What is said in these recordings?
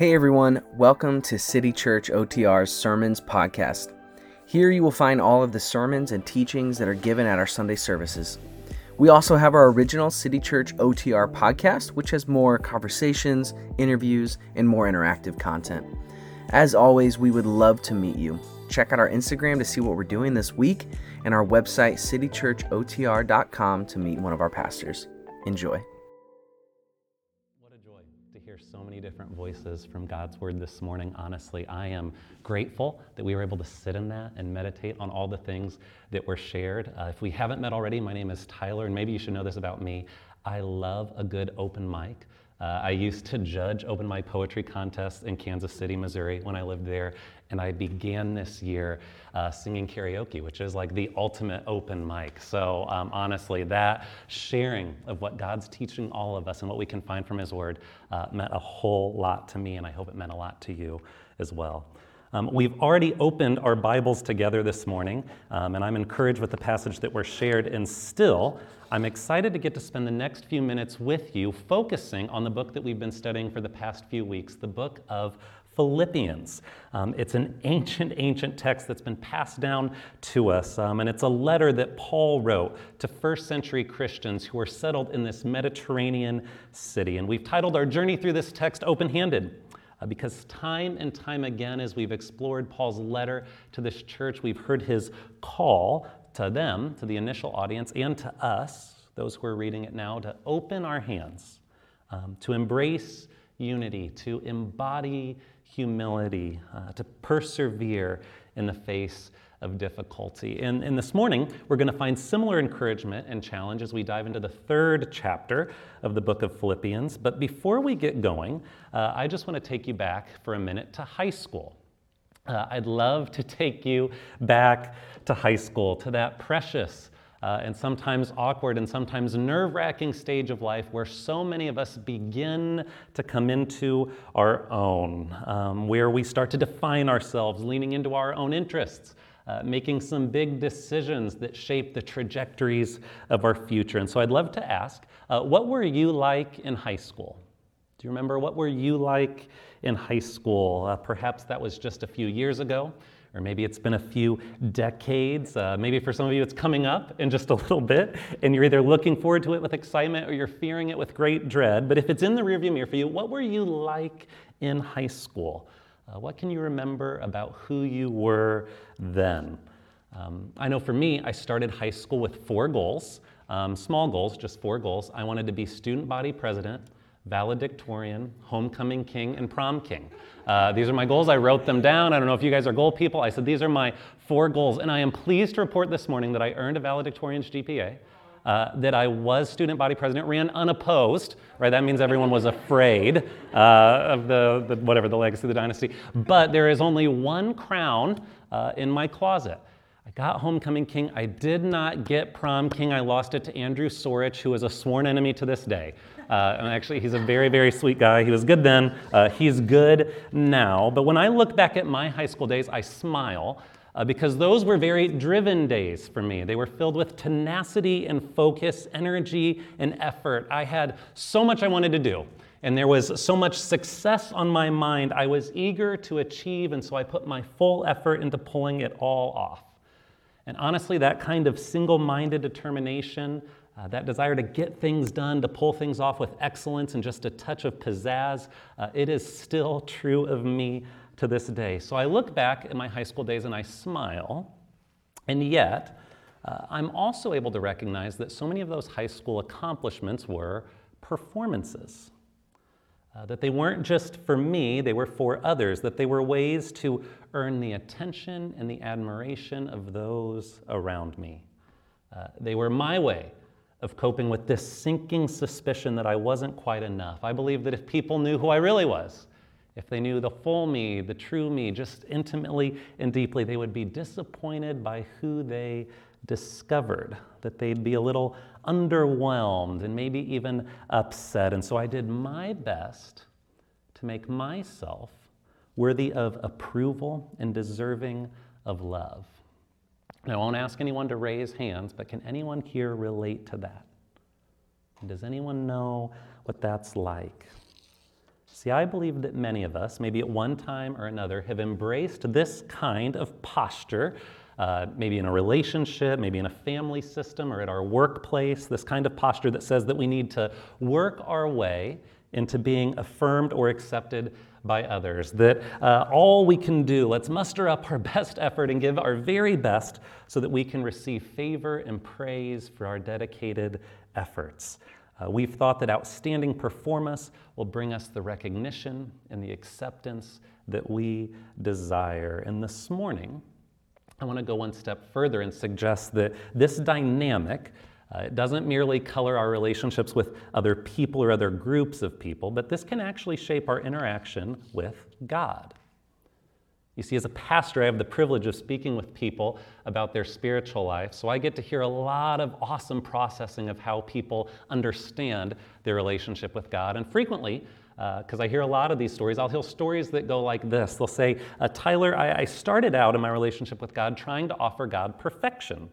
Hey everyone, welcome to City Church OTR's Sermons Podcast. Here you will find all of the sermons and teachings that are given at our Sunday services. We also have our original City Church OTR podcast, which has more conversations, interviews, and more interactive content. As always, we would love to meet you. Check out our Instagram to see what we're doing this week and our website, citychurchotr.com, to meet one of our pastors. Enjoy. So many different voices from God's Word this morning. Honestly, I am grateful that we were able to sit in that and meditate on all the things that were shared. Uh, if we haven't met already, my name is Tyler, and maybe you should know this about me. I love a good open mic. Uh, I used to judge open mic poetry contests in Kansas City, Missouri when I lived there, and I began this year uh, singing karaoke, which is like the ultimate open mic. So, um, honestly, that sharing of what God's teaching all of us and what we can find from His Word uh, meant a whole lot to me, and I hope it meant a lot to you as well. Um, we've already opened our Bibles together this morning, um, and I'm encouraged with the passage that we're shared. And still, I'm excited to get to spend the next few minutes with you focusing on the book that we've been studying for the past few weeks, the book of Philippians. Um, it's an ancient, ancient text that's been passed down to us, um, and it's a letter that Paul wrote to first century Christians who were settled in this Mediterranean city. And we've titled our journey through this text Open Handed. Uh, because time and time again, as we've explored Paul's letter to this church, we've heard his call to them, to the initial audience, and to us, those who are reading it now, to open our hands, um, to embrace unity, to embody humility, uh, to persevere in the face of difficulty. And, and this morning, we're going to find similar encouragement and challenge as we dive into the third chapter of the book of Philippians. But before we get going, uh, I just want to take you back for a minute to high school. Uh, I'd love to take you back to high school, to that precious uh, and sometimes awkward and sometimes nerve wracking stage of life where so many of us begin to come into our own, um, where we start to define ourselves, leaning into our own interests. Uh, making some big decisions that shape the trajectories of our future. And so I'd love to ask uh, what were you like in high school? Do you remember what were you like in high school? Uh, perhaps that was just a few years ago or maybe it's been a few decades. Uh, maybe for some of you it's coming up in just a little bit, and you're either looking forward to it with excitement or you're fearing it with great dread. But if it's in the rearview mirror for you, what were you like in high school? Uh, what can you remember about who you were then? Um, I know for me, I started high school with four goals, um, small goals, just four goals. I wanted to be student body president valedictorian, homecoming king, and prom king. Uh, these are my goals. I wrote them down. I don't know if you guys are goal people. I said these are my four goals. And I am pleased to report this morning that I earned a valedictorian's GPA. Uh, that I was student body president, ran unopposed, right? That means everyone was afraid uh, of the, the, whatever, the legacy of the dynasty. But there is only one crown uh, in my closet. I got homecoming king. I did not get prom king. I lost it to Andrew Sorich, who is a sworn enemy to this day. Uh, and actually, he's a very, very sweet guy. He was good then. Uh, he's good now. But when I look back at my high school days, I smile uh, because those were very driven days for me. They were filled with tenacity and focus, energy and effort. I had so much I wanted to do. And there was so much success on my mind. I was eager to achieve, and so I put my full effort into pulling it all off. And honestly, that kind of single minded determination uh, that desire to get things done, to pull things off with excellence and just a touch of pizzazz, uh, it is still true of me to this day. So I look back at my high school days and I smile, and yet uh, I'm also able to recognize that so many of those high school accomplishments were performances. Uh, that they weren't just for me, they were for others, that they were ways to earn the attention and the admiration of those around me. Uh, they were my way of coping with this sinking suspicion that I wasn't quite enough. I believe that if people knew who I really was, if they knew the full me, the true me, just intimately and deeply, they would be disappointed by who they discovered, that they'd be a little underwhelmed and maybe even upset. And so I did my best to make myself worthy of approval and deserving of love. I won't ask anyone to raise hands, but can anyone here relate to that? Does anyone know what that's like? See, I believe that many of us, maybe at one time or another, have embraced this kind of posture, uh, maybe in a relationship, maybe in a family system or at our workplace, this kind of posture that says that we need to work our way into being affirmed or accepted by others. That uh, all we can do, let's muster up our best effort and give our very best so that we can receive favor and praise for our dedicated efforts. Uh, we've thought that outstanding performance will bring us the recognition and the acceptance that we desire. And this morning, I want to go one step further and suggest that this dynamic uh, it doesn't merely color our relationships with other people or other groups of people, but this can actually shape our interaction with God. You see, as a pastor, I have the privilege of speaking with people about their spiritual life, so I get to hear a lot of awesome processing of how people understand their relationship with God. And frequently, because uh, I hear a lot of these stories. I'll hear stories that go like this. They'll say, uh, Tyler, I, I started out in my relationship with God trying to offer God perfection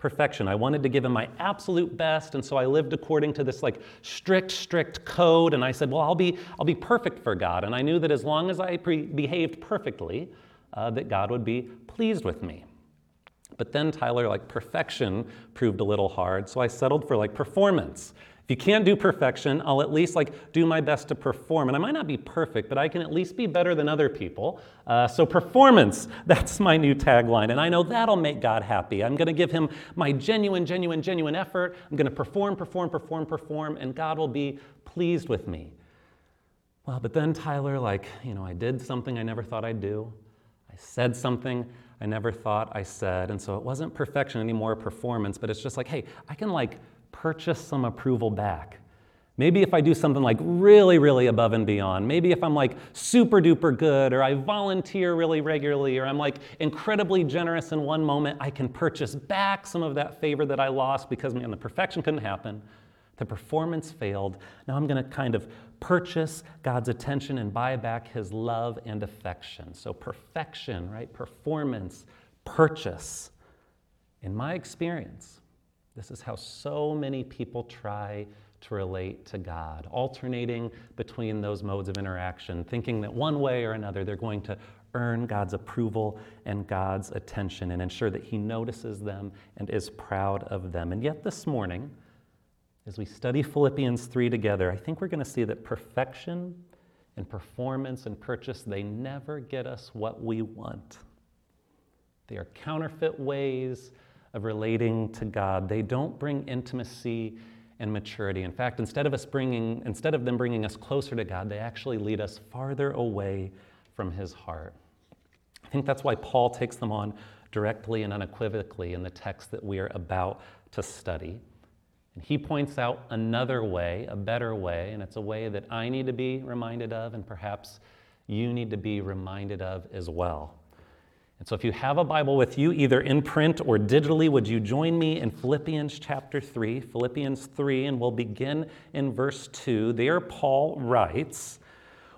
perfection. I wanted to give him my absolute best, and so I lived according to this like strict, strict code. And I said, well, I'll be, I'll be perfect for God. And I knew that as long as I pre- behaved perfectly, uh, that God would be pleased with me. But then Tyler, like perfection proved a little hard, so I settled for like performance. If you can't do perfection, I'll at least like do my best to perform. And I might not be perfect, but I can at least be better than other people. Uh, so performance, that's my new tagline. And I know that'll make God happy. I'm going to give him my genuine, genuine, genuine effort. I'm going to perform, perform, perform, perform, and God will be pleased with me. Well, but then Tyler, like, you know, I did something I never thought I'd do. I said something I never thought I said. And so it wasn't perfection anymore, performance, but it's just like, hey, I can like purchase some approval back. Maybe if I do something like really, really above and beyond. Maybe if I'm like super duper good, or I volunteer really regularly, or I'm like incredibly generous in one moment, I can purchase back some of that favor that I lost because man, the perfection couldn't happen. The performance failed. Now I'm going to kind of purchase God's attention and buy back his love and affection. So, perfection, right? Performance, purchase. In my experience, this is how so many people try to relate to God, alternating between those modes of interaction, thinking that one way or another they're going to earn God's approval and God's attention and ensure that He notices them and is proud of them. And yet, this morning, as we study Philippians 3 together, I think we're going to see that perfection and performance and purchase, they never get us what we want. They are counterfeit ways of relating to God. They don't bring intimacy and maturity. In fact, instead of us bringing instead of them bringing us closer to God, they actually lead us farther away from his heart. I think that's why Paul takes them on directly and unequivocally in the text that we are about to study. And he points out another way, a better way, and it's a way that I need to be reminded of, and perhaps you need to be reminded of as well. And so, if you have a Bible with you, either in print or digitally, would you join me in Philippians chapter 3? Philippians 3, and we'll begin in verse 2. There, Paul writes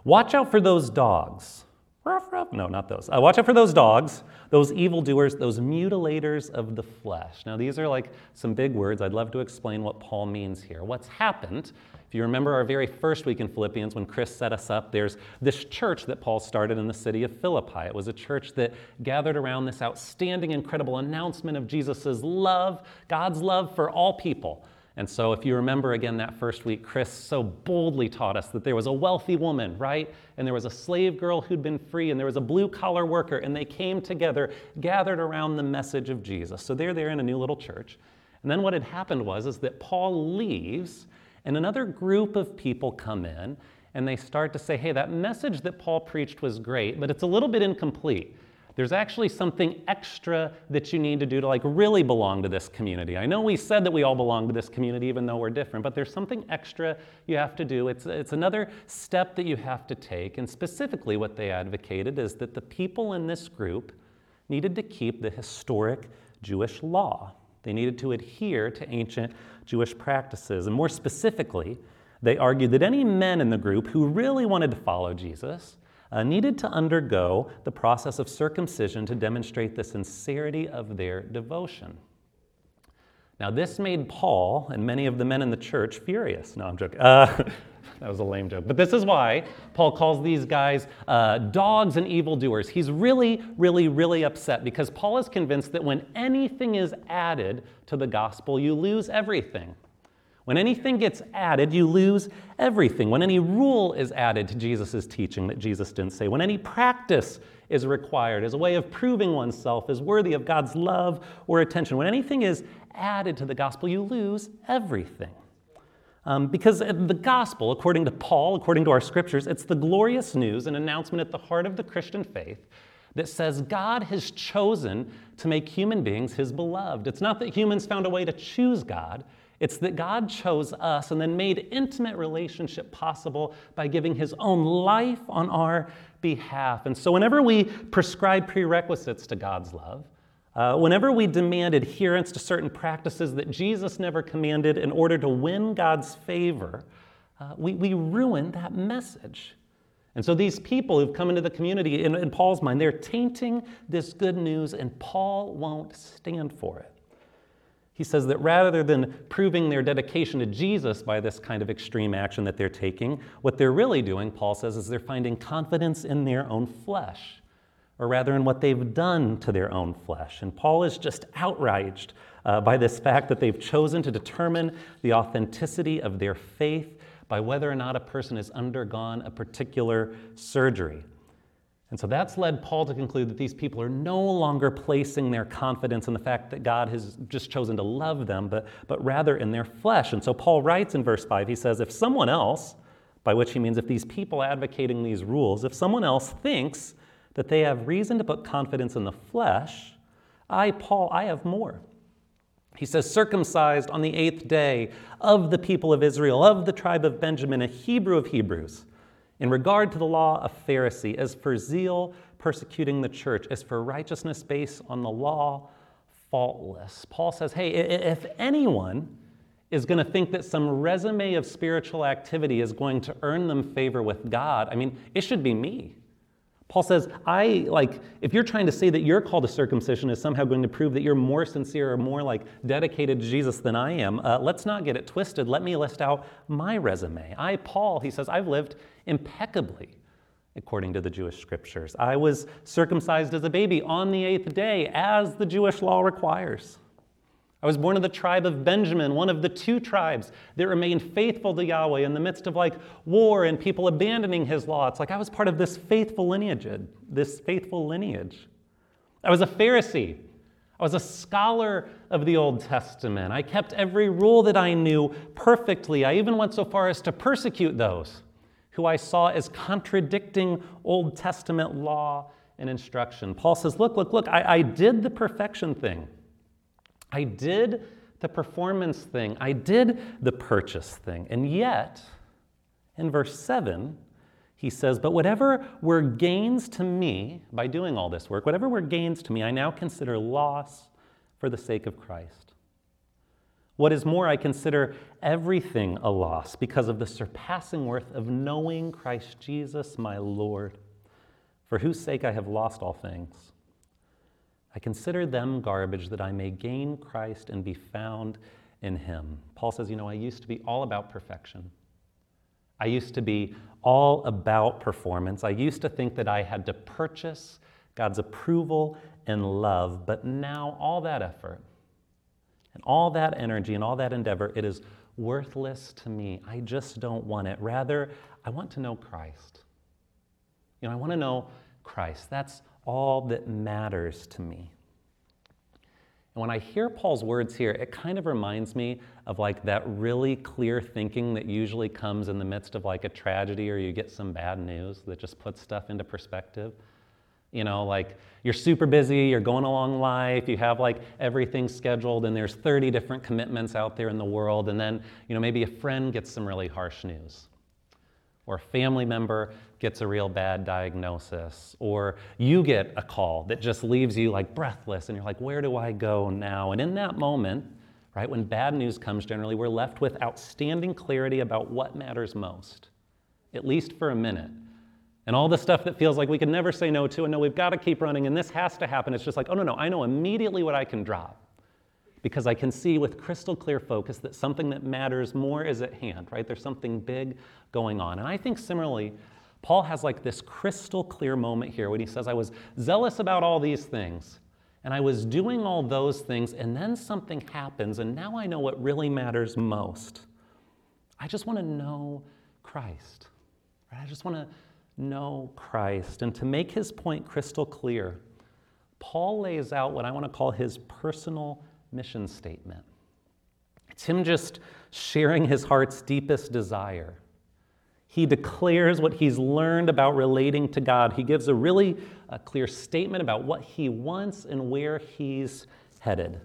Watch out for those dogs. Ruff, ruff. No, not those. Uh, watch out for those dogs, those evildoers, those mutilators of the flesh. Now, these are like some big words. I'd love to explain what Paul means here. What's happened if you remember our very first week in Philippians when Chris set us up, there's this church that Paul started in the city of Philippi. It was a church that gathered around this outstanding, incredible announcement of Jesus' love, God's love for all people. And so, if you remember again that first week, Chris so boldly taught us that there was a wealthy woman, right? And there was a slave girl who'd been free, and there was a blue collar worker, and they came together, gathered around the message of Jesus. So they're there in a new little church. And then what had happened was is that Paul leaves and another group of people come in and they start to say, hey, that message that Paul preached was great, but it's a little bit incomplete. There's actually something extra that you need to do to like really belong to this community. I know we said that we all belong to this community even though we're different, but there's something extra you have to do. It's, it's another step that you have to take. And specifically, what they advocated is that the people in this group needed to keep the historic Jewish law. They needed to adhere to ancient Jewish practices. And more specifically, they argued that any men in the group who really wanted to follow Jesus uh, needed to undergo the process of circumcision to demonstrate the sincerity of their devotion. Now, this made Paul and many of the men in the church furious. No, I'm joking. Uh, that was a lame joke. But this is why Paul calls these guys uh, dogs and evildoers. He's really, really, really upset because Paul is convinced that when anything is added to the gospel, you lose everything. When anything gets added, you lose everything. When any rule is added to Jesus' teaching that Jesus didn't say, when any practice is required as a way of proving oneself as worthy of God's love or attention, when anything is added to the gospel, you lose everything. Um, because the gospel, according to Paul, according to our scriptures, it's the glorious news, an announcement at the heart of the Christian faith that says God has chosen to make human beings his beloved. It's not that humans found a way to choose God, it's that God chose us and then made intimate relationship possible by giving his own life on our behalf. And so, whenever we prescribe prerequisites to God's love, uh, whenever we demand adherence to certain practices that Jesus never commanded in order to win God's favor, uh, we, we ruin that message. And so these people who've come into the community, in, in Paul's mind, they're tainting this good news, and Paul won't stand for it. He says that rather than proving their dedication to Jesus by this kind of extreme action that they're taking, what they're really doing, Paul says, is they're finding confidence in their own flesh, or rather in what they've done to their own flesh. And Paul is just outraged uh, by this fact that they've chosen to determine the authenticity of their faith by whether or not a person has undergone a particular surgery. And so that's led Paul to conclude that these people are no longer placing their confidence in the fact that God has just chosen to love them, but, but rather in their flesh. And so Paul writes in verse 5, he says, If someone else, by which he means if these people advocating these rules, if someone else thinks that they have reason to put confidence in the flesh, I, Paul, I have more. He says, circumcised on the eighth day of the people of Israel, of the tribe of Benjamin, a Hebrew of Hebrews. In regard to the law, a Pharisee, as for zeal, persecuting the church, as for righteousness based on the law, faultless. Paul says, hey, if anyone is going to think that some resume of spiritual activity is going to earn them favor with God, I mean, it should be me. Paul says, I like, if you're trying to say that your call to circumcision is somehow going to prove that you're more sincere or more like dedicated to Jesus than I am, uh, let's not get it twisted. Let me list out my resume. I, Paul, he says, I've lived impeccably according to the Jewish scriptures. I was circumcised as a baby on the eighth day, as the Jewish law requires. I was born of the tribe of Benjamin, one of the two tribes that remained faithful to Yahweh in the midst of like war and people abandoning his law. It's like I was part of this faithful lineage, this faithful lineage. I was a Pharisee. I was a scholar of the Old Testament. I kept every rule that I knew perfectly. I even went so far as to persecute those who I saw as contradicting Old Testament law and instruction. Paul says, Look, look, look, I, I did the perfection thing. I did the performance thing, I did the purchase thing. And yet, in verse 7, he says, But whatever were gains to me by doing all this work, whatever were gains to me, I now consider loss for the sake of Christ. What is more, I consider everything a loss because of the surpassing worth of knowing Christ Jesus, my Lord, for whose sake I have lost all things. I consider them garbage that I may gain Christ and be found in him. Paul says, You know, I used to be all about perfection. I used to be all about performance. I used to think that I had to purchase God's approval and love, but now all that effort and all that energy and all that endeavor, it is worthless to me. I just don't want it. Rather, I want to know Christ. You know, I want to know Christ. That's all that matters to me. And when I hear Paul's words here, it kind of reminds me of like that really clear thinking that usually comes in the midst of like a tragedy or you get some bad news that just puts stuff into perspective. You know, like you're super busy, you're going along life, you have like everything scheduled, and there's 30 different commitments out there in the world, and then, you know, maybe a friend gets some really harsh news or a family member gets a real bad diagnosis, or you get a call that just leaves you like breathless and you're like, where do I go now? And in that moment, right, when bad news comes, generally, we're left with outstanding clarity about what matters most, at least for a minute. And all the stuff that feels like we can never say no to, and no, we've got to keep running, and this has to happen, it's just like, oh no, no, I know immediately what I can drop because I can see with crystal clear focus that something that matters more is at hand, right? There's something big going on. And I think similarly, Paul has like this crystal clear moment here when he says, I was zealous about all these things, and I was doing all those things, and then something happens, and now I know what really matters most. I just want to know Christ. Right? I just want to know Christ. And to make his point crystal clear, Paul lays out what I want to call his personal mission statement. It's him just sharing his heart's deepest desire. He declares what he's learned about relating to God. He gives a really a clear statement about what he wants and where he's headed.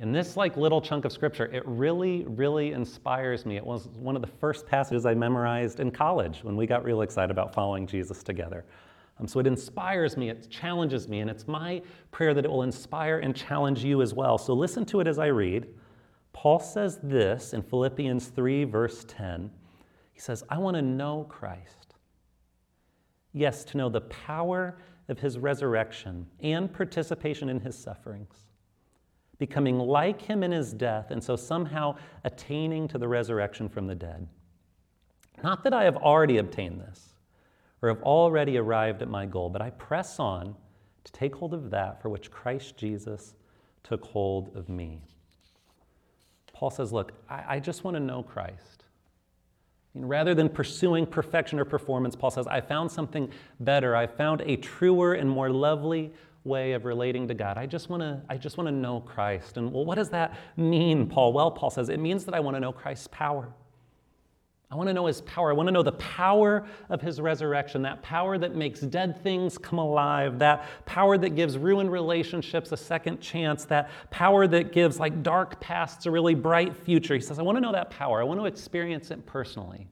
In this like little chunk of scripture, it really, really inspires me. It was one of the first passages I memorized in college when we got real excited about following Jesus together. Um, so it inspires me, it challenges me, and it's my prayer that it will inspire and challenge you as well. So listen to it as I read. Paul says this in Philippians 3, verse 10. He says, I want to know Christ. Yes, to know the power of his resurrection and participation in his sufferings, becoming like him in his death, and so somehow attaining to the resurrection from the dead. Not that I have already obtained this or have already arrived at my goal, but I press on to take hold of that for which Christ Jesus took hold of me. Paul says, Look, I, I just want to know Christ. Mean, rather than pursuing perfection or performance, Paul says, I found something better. I found a truer and more lovely way of relating to God. I just want to I just want to know Christ. And well, what does that mean, Paul? Well, Paul says it means that I want to know Christ's power. I want to know his power. I want to know the power of his resurrection, that power that makes dead things come alive, that power that gives ruined relationships a second chance, that power that gives like dark pasts a really bright future. He says, I want to know that power. I want to experience it personally.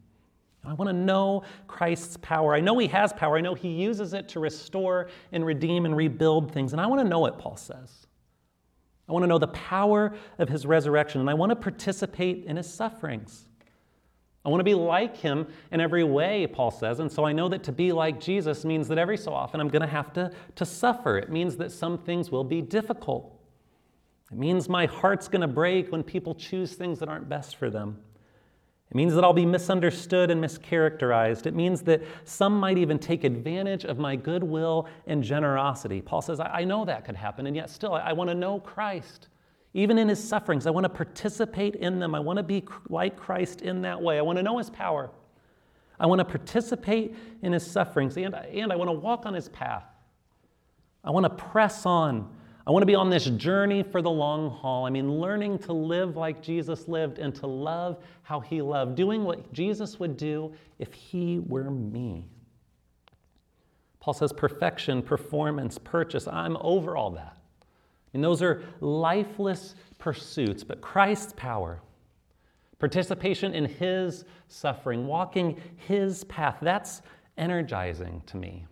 I want to know Christ's power. I know he has power. I know he uses it to restore and redeem and rebuild things. And I want to know it, Paul says. I want to know the power of his resurrection, and I want to participate in his sufferings. I want to be like him in every way, Paul says. And so I know that to be like Jesus means that every so often I'm going to have to, to suffer. It means that some things will be difficult. It means my heart's going to break when people choose things that aren't best for them. It means that I'll be misunderstood and mischaracterized. It means that some might even take advantage of my goodwill and generosity. Paul says, I, I know that could happen, and yet still I, I want to know Christ. Even in his sufferings, I want to participate in them. I want to be like Christ in that way. I want to know his power. I want to participate in his sufferings, and, and I want to walk on his path. I want to press on. I want to be on this journey for the long haul. I mean, learning to live like Jesus lived and to love how he loved, doing what Jesus would do if he were me. Paul says perfection, performance, purchase. I'm over all that. And those are lifeless pursuits, but Christ's power, participation in His suffering, walking His path, that's energizing to me.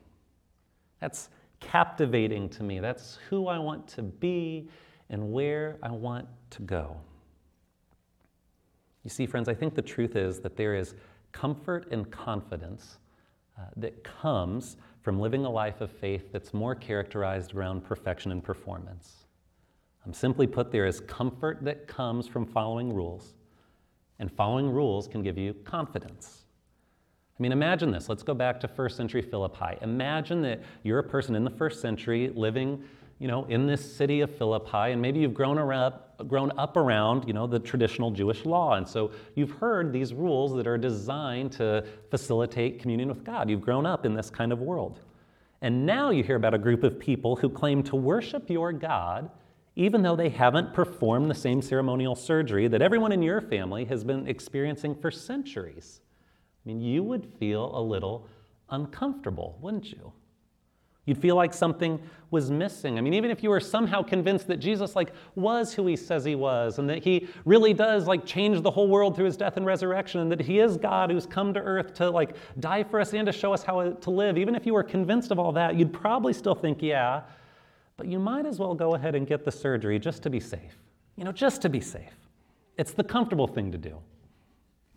That's captivating to me. That's who I want to be and where I want to go. You see, friends, I think the truth is that there is comfort and confidence uh, that comes from living a life of faith that's more characterized around perfection and performance. Um, simply put, there is comfort that comes from following rules, and following rules can give you confidence. I mean, imagine this. Let's go back to first century Philippi. Imagine that you're a person in the first century living, you know, in this city of Philippi, and maybe you've grown up, grown up around, you know, the traditional Jewish law, and so you've heard these rules that are designed to facilitate communion with God. You've grown up in this kind of world. And now you hear about a group of people who claim to worship your God even though they haven't performed the same ceremonial surgery that everyone in your family has been experiencing for centuries. I mean, you would feel a little uncomfortable, wouldn't you? You'd feel like something was missing. I mean, even if you were somehow convinced that Jesus like was who he says he was and that he really does like change the whole world through his death and resurrection and that he is God who's come to earth to like die for us and to show us how to live, even if you were convinced of all that, you'd probably still think, yeah, but you might as well go ahead and get the surgery just to be safe. You know, just to be safe. It's the comfortable thing to do.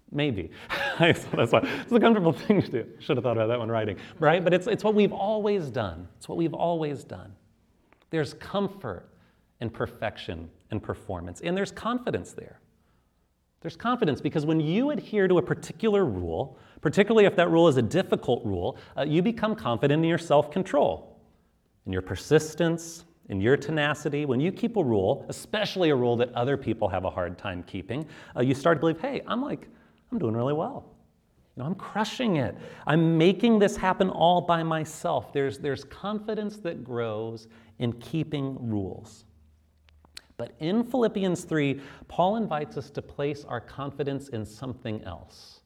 Maybe. That's why. It's the comfortable thing to do. Should have thought about that when writing, right? But it's, it's what we've always done. It's what we've always done. There's comfort and perfection and performance. And there's confidence there. There's confidence because when you adhere to a particular rule, particularly if that rule is a difficult rule, uh, you become confident in your self control, in your persistence, in your tenacity. When you keep a rule, especially a rule that other people have a hard time keeping, uh, you start to believe, hey, I'm like, I'm doing really well. You know, I'm crushing it. I'm making this happen all by myself. There's, there's confidence that grows in keeping rules. But in Philippians 3, Paul invites us to place our confidence in something else.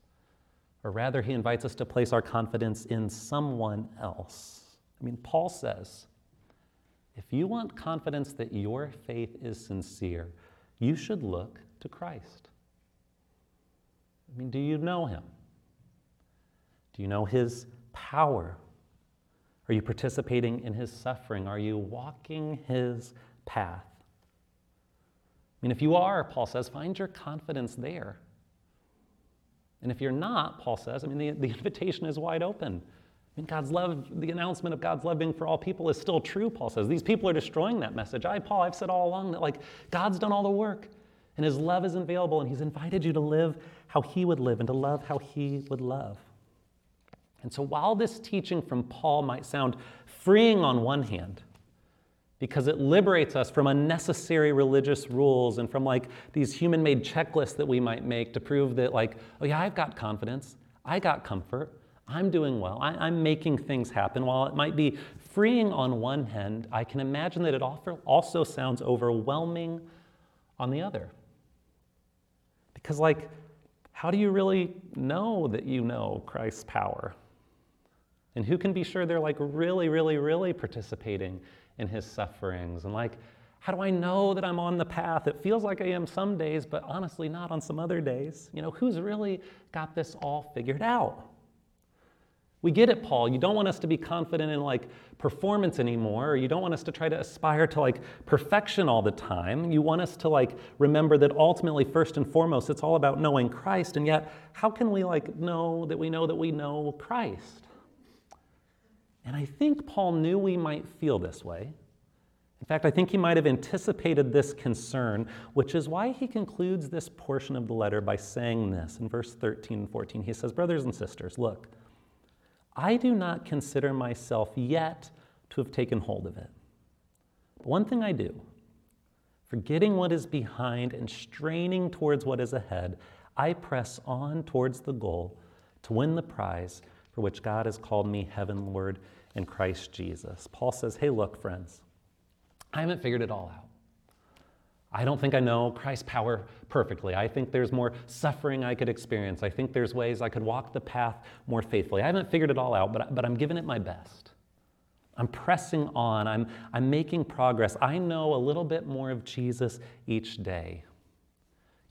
Or rather, he invites us to place our confidence in someone else. I mean, Paul says, if you want confidence that your faith is sincere, you should look to Christ. I mean, do you know him? Do you know his power? Are you participating in his suffering? Are you walking his path? I mean, if you are, Paul says, find your confidence there. And if you're not, Paul says, I mean, the, the invitation is wide open. Mean, God's love, the announcement of God's love being for all people is still true, Paul says. These people are destroying that message. I, Paul, I've said all along that, like, God's done all the work, and his love is available, and he's invited you to live how he would live and to love how he would love. And so, while this teaching from Paul might sound freeing on one hand, because it liberates us from unnecessary religious rules and from like these human made checklists that we might make to prove that, like, oh yeah, I've got confidence, I got comfort, I'm doing well, I, am making things happen. While it might be freeing on one hand, I can imagine that it also sounds overwhelming on the other. Because, like, how do you really know that you know Christ's power? And who can be sure they're like really, really, really participating in his sufferings. And like, how do I know that I'm on the path? It feels like I am some days, but honestly, not on some other days. You know, who's really got this all figured out? We get it, Paul. You don't want us to be confident in like performance anymore, or you don't want us to try to aspire to like perfection all the time. You want us to like remember that ultimately, first and foremost, it's all about knowing Christ. And yet, how can we like know that we know that we know Christ? And I think Paul knew we might feel this way. In fact, I think he might have anticipated this concern, which is why he concludes this portion of the letter by saying this in verse 13 and 14. He says, Brothers and sisters, look, I do not consider myself yet to have taken hold of it. But one thing I do, forgetting what is behind and straining towards what is ahead, I press on towards the goal to win the prize for which God has called me heavenward in Christ Jesus. Paul says, Hey, look, friends, I haven't figured it all out. I don't think I know Christ's power perfectly. I think there's more suffering I could experience. I think there's ways I could walk the path more faithfully. I haven't figured it all out, but, but I'm giving it my best. I'm pressing on. I'm, I'm making progress. I know a little bit more of Jesus each day.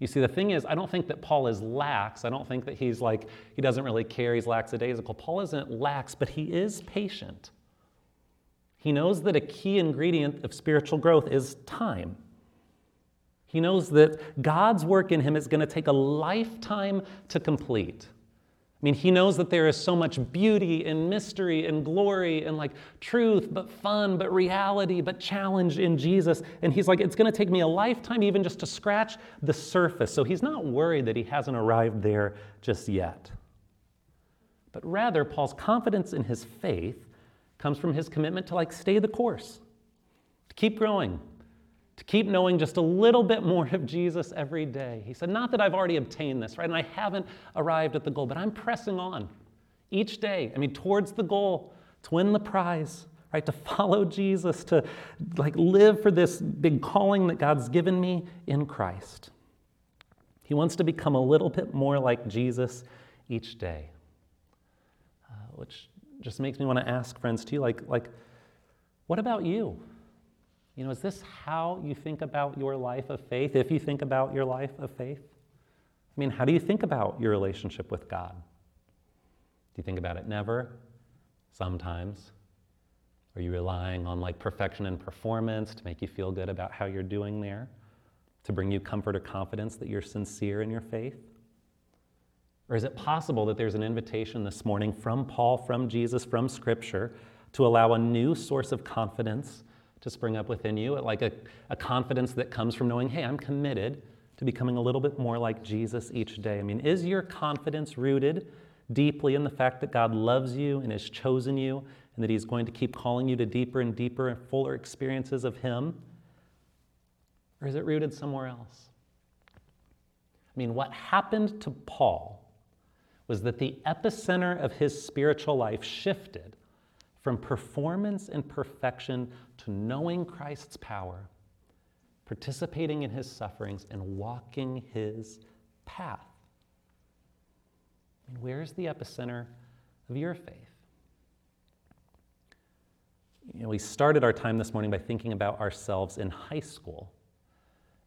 You see, the thing is, I don't think that Paul is lax. I don't think that he's like, he doesn't really care, he's lackadaisical. Paul isn't lax, but he is patient. He knows that a key ingredient of spiritual growth is time. He knows that God's work in him is going to take a lifetime to complete. I mean, he knows that there is so much beauty and mystery and glory and like truth, but fun, but reality, but challenge in Jesus. And he's like, it's going to take me a lifetime even just to scratch the surface. So he's not worried that he hasn't arrived there just yet. But rather, Paul's confidence in his faith comes from his commitment to like stay the course, to keep growing, to keep knowing just a little bit more of Jesus every day. He said, Not that I've already obtained this, right? And I haven't arrived at the goal, but I'm pressing on each day, I mean, towards the goal to win the prize, right? To follow Jesus, to like live for this big calling that God's given me in Christ. He wants to become a little bit more like Jesus each day, uh, which just makes me want to ask friends too, like, like, what about you? You know, is this how you think about your life of faith, if you think about your life of faith? I mean, how do you think about your relationship with God? Do you think about it never? Sometimes? Are you relying on like perfection and performance to make you feel good about how you're doing there? To bring you comfort or confidence that you're sincere in your faith? Or is it possible that there's an invitation this morning from Paul, from Jesus, from Scripture to allow a new source of confidence to spring up within you, like a, a confidence that comes from knowing, hey, I'm committed to becoming a little bit more like Jesus each day? I mean, is your confidence rooted deeply in the fact that God loves you and has chosen you and that He's going to keep calling you to deeper and deeper and fuller experiences of Him? Or is it rooted somewhere else? I mean, what happened to Paul was that the epicenter of his spiritual life shifted from performance and perfection to knowing Christ's power, participating in his sufferings, and walking his path. I mean, where's the epicenter of your faith? You know, we started our time this morning by thinking about ourselves in high school.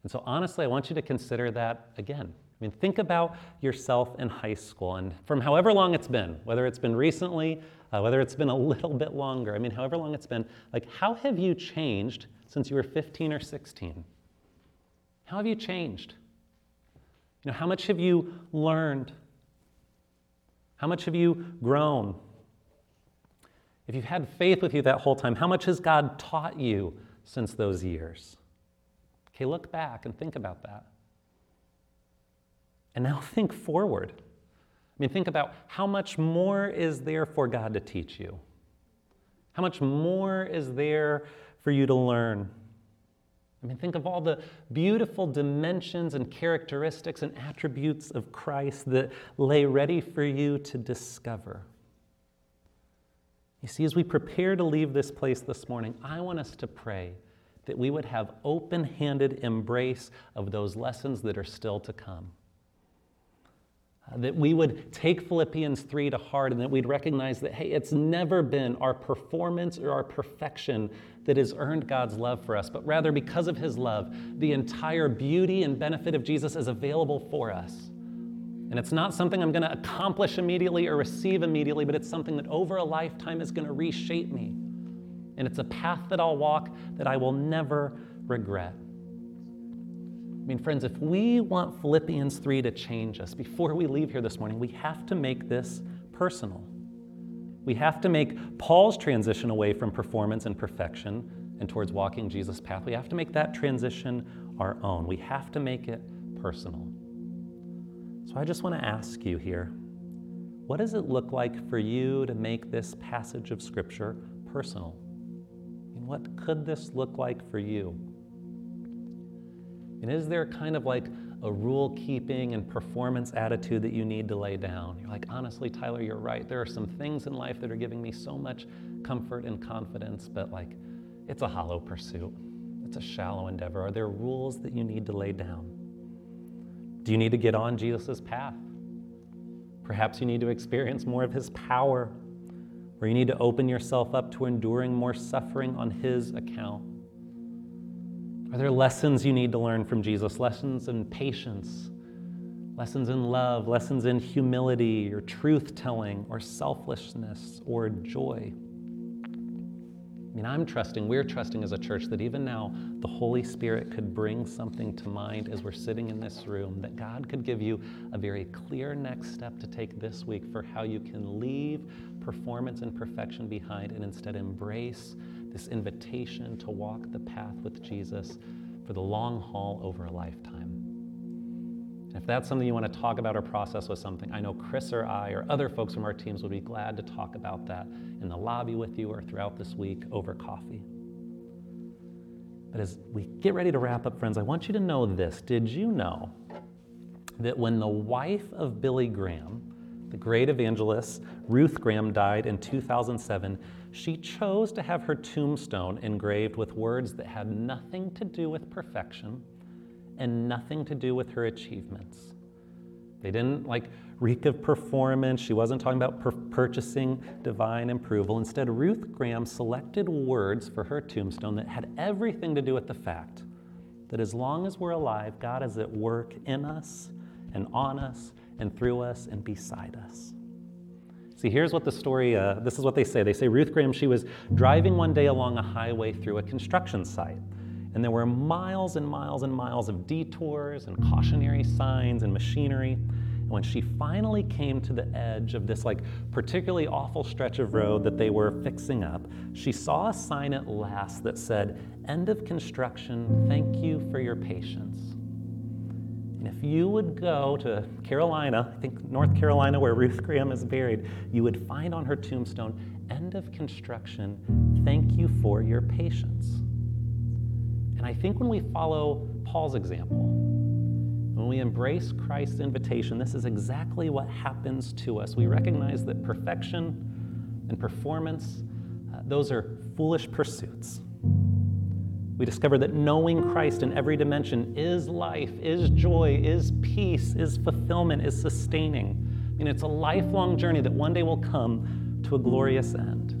And so, honestly, I want you to consider that again. I mean, think about yourself in high school and from however long it's been, whether it's been recently, uh, whether it's been a little bit longer, I mean, however long it's been, like, how have you changed since you were 15 or 16? How have you changed? You know, how much have you learned? How much have you grown? If you've had faith with you that whole time, how much has God taught you since those years? Okay, look back and think about that. And now think forward. I mean, think about how much more is there for God to teach you? How much more is there for you to learn? I mean, think of all the beautiful dimensions and characteristics and attributes of Christ that lay ready for you to discover. You see, as we prepare to leave this place this morning, I want us to pray that we would have open handed embrace of those lessons that are still to come that we would take Philippians 3 to heart and that we'd recognize that, hey, it's never been our performance or our perfection that has earned God's love for us, but rather because of his love, the entire beauty and benefit of Jesus is available for us. And it's not something I'm going to accomplish immediately or receive immediately, but it's something that over a lifetime is going to reshape me. And it's a path that I'll walk that I will never regret. I mean, friends, if we want Philippians 3 to change us before we leave here this morning, we have to make this personal. We have to make Paul's transition away from performance and perfection and towards walking Jesus' path. We have to make that transition our own. We have to make it personal. So I just want to ask you here what does it look like for you to make this passage of Scripture personal? I mean, what could this look like for you? And is there kind of like a rule keeping and performance attitude that you need to lay down? You're like, honestly, Tyler, you're right. There are some things in life that are giving me so much comfort and confidence, but like, it's a hollow pursuit. It's a shallow endeavor. Are there rules that you need to lay down? Do you need to get on Jesus' path? Perhaps you need to experience more of his power, or you need to open yourself up to enduring more suffering on his account. Are there lessons you need to learn from Jesus? Lessons in patience, lessons in love, lessons in humility or truth telling or selflessness or joy? I mean, I'm trusting, we're trusting as a church that even now the Holy Spirit could bring something to mind as we're sitting in this room, that God could give you a very clear next step to take this week for how you can leave performance and perfection behind and instead embrace this invitation to walk the path with Jesus for the long haul over a lifetime. If that's something you want to talk about or process with something, I know Chris or I or other folks from our teams would be glad to talk about that in the lobby with you or throughout this week over coffee. But as we get ready to wrap up, friends, I want you to know this. Did you know that when the wife of Billy Graham, the great evangelist Ruth Graham, died in 2007, she chose to have her tombstone engraved with words that had nothing to do with perfection and nothing to do with her achievements. They didn't like reek of performance. She wasn't talking about per- purchasing divine approval. Instead, Ruth Graham selected words for her tombstone that had everything to do with the fact that as long as we're alive, God is at work in us and on us and through us and beside us. See, here's what the story, uh, this is what they say. They say Ruth Graham, she was driving one day along a highway through a construction site. And there were miles and miles and miles of detours and cautionary signs and machinery. And when she finally came to the edge of this like particularly awful stretch of road that they were fixing up, she saw a sign at last that said, End of construction, thank you for your patience. And if you would go to Carolina, I think North Carolina, where Ruth Graham is buried, you would find on her tombstone, End of construction, thank you for your patience. And I think when we follow Paul's example, when we embrace Christ's invitation, this is exactly what happens to us. We recognize that perfection and performance, uh, those are foolish pursuits. We discover that knowing Christ in every dimension is life, is joy, is peace, is fulfillment, is sustaining. I mean, it's a lifelong journey that one day will come to a glorious end.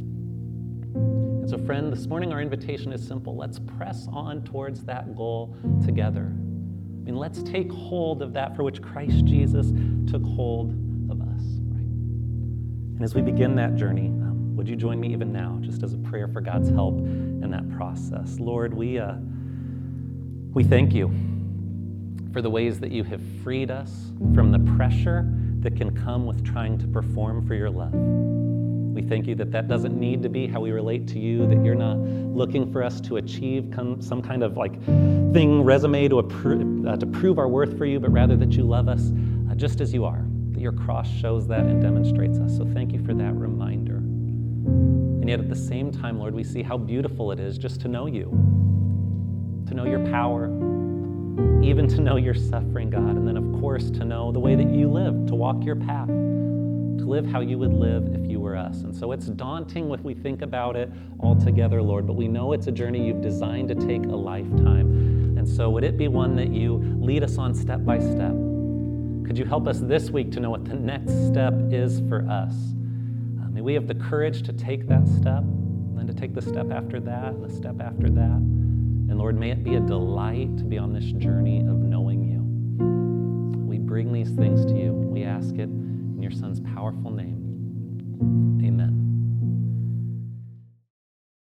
And so, friend, this morning our invitation is simple. Let's press on towards that goal together. I mean, let's take hold of that for which Christ Jesus took hold of us, right? And as we begin that journey, um, would you join me even now, just as a prayer for God's help in that process? Lord, we, uh, we thank you for the ways that you have freed us from the pressure that can come with trying to perform for your love. We thank you that that doesn't need to be how we relate to you, that you're not looking for us to achieve some kind of like thing, resume to, appro- uh, to prove our worth for you, but rather that you love us uh, just as you are, that your cross shows that and demonstrates us. So thank you for that reminder. Yet at the same time, Lord, we see how beautiful it is just to know you, to know your power, even to know your suffering, God, and then, of course, to know the way that you live, to walk your path to live how you would live if you were us. And so it's daunting when we think about it all together, Lord, but we know it's a journey you've designed to take a lifetime. And so would it be one that you lead us on step by step? Could you help us this week to know what the next step is for us? May we have the courage to take that step, and then to take the step after that, and the step after that. And Lord, may it be a delight to be on this journey of knowing you. We bring these things to you. We ask it in your Son's powerful name. Amen.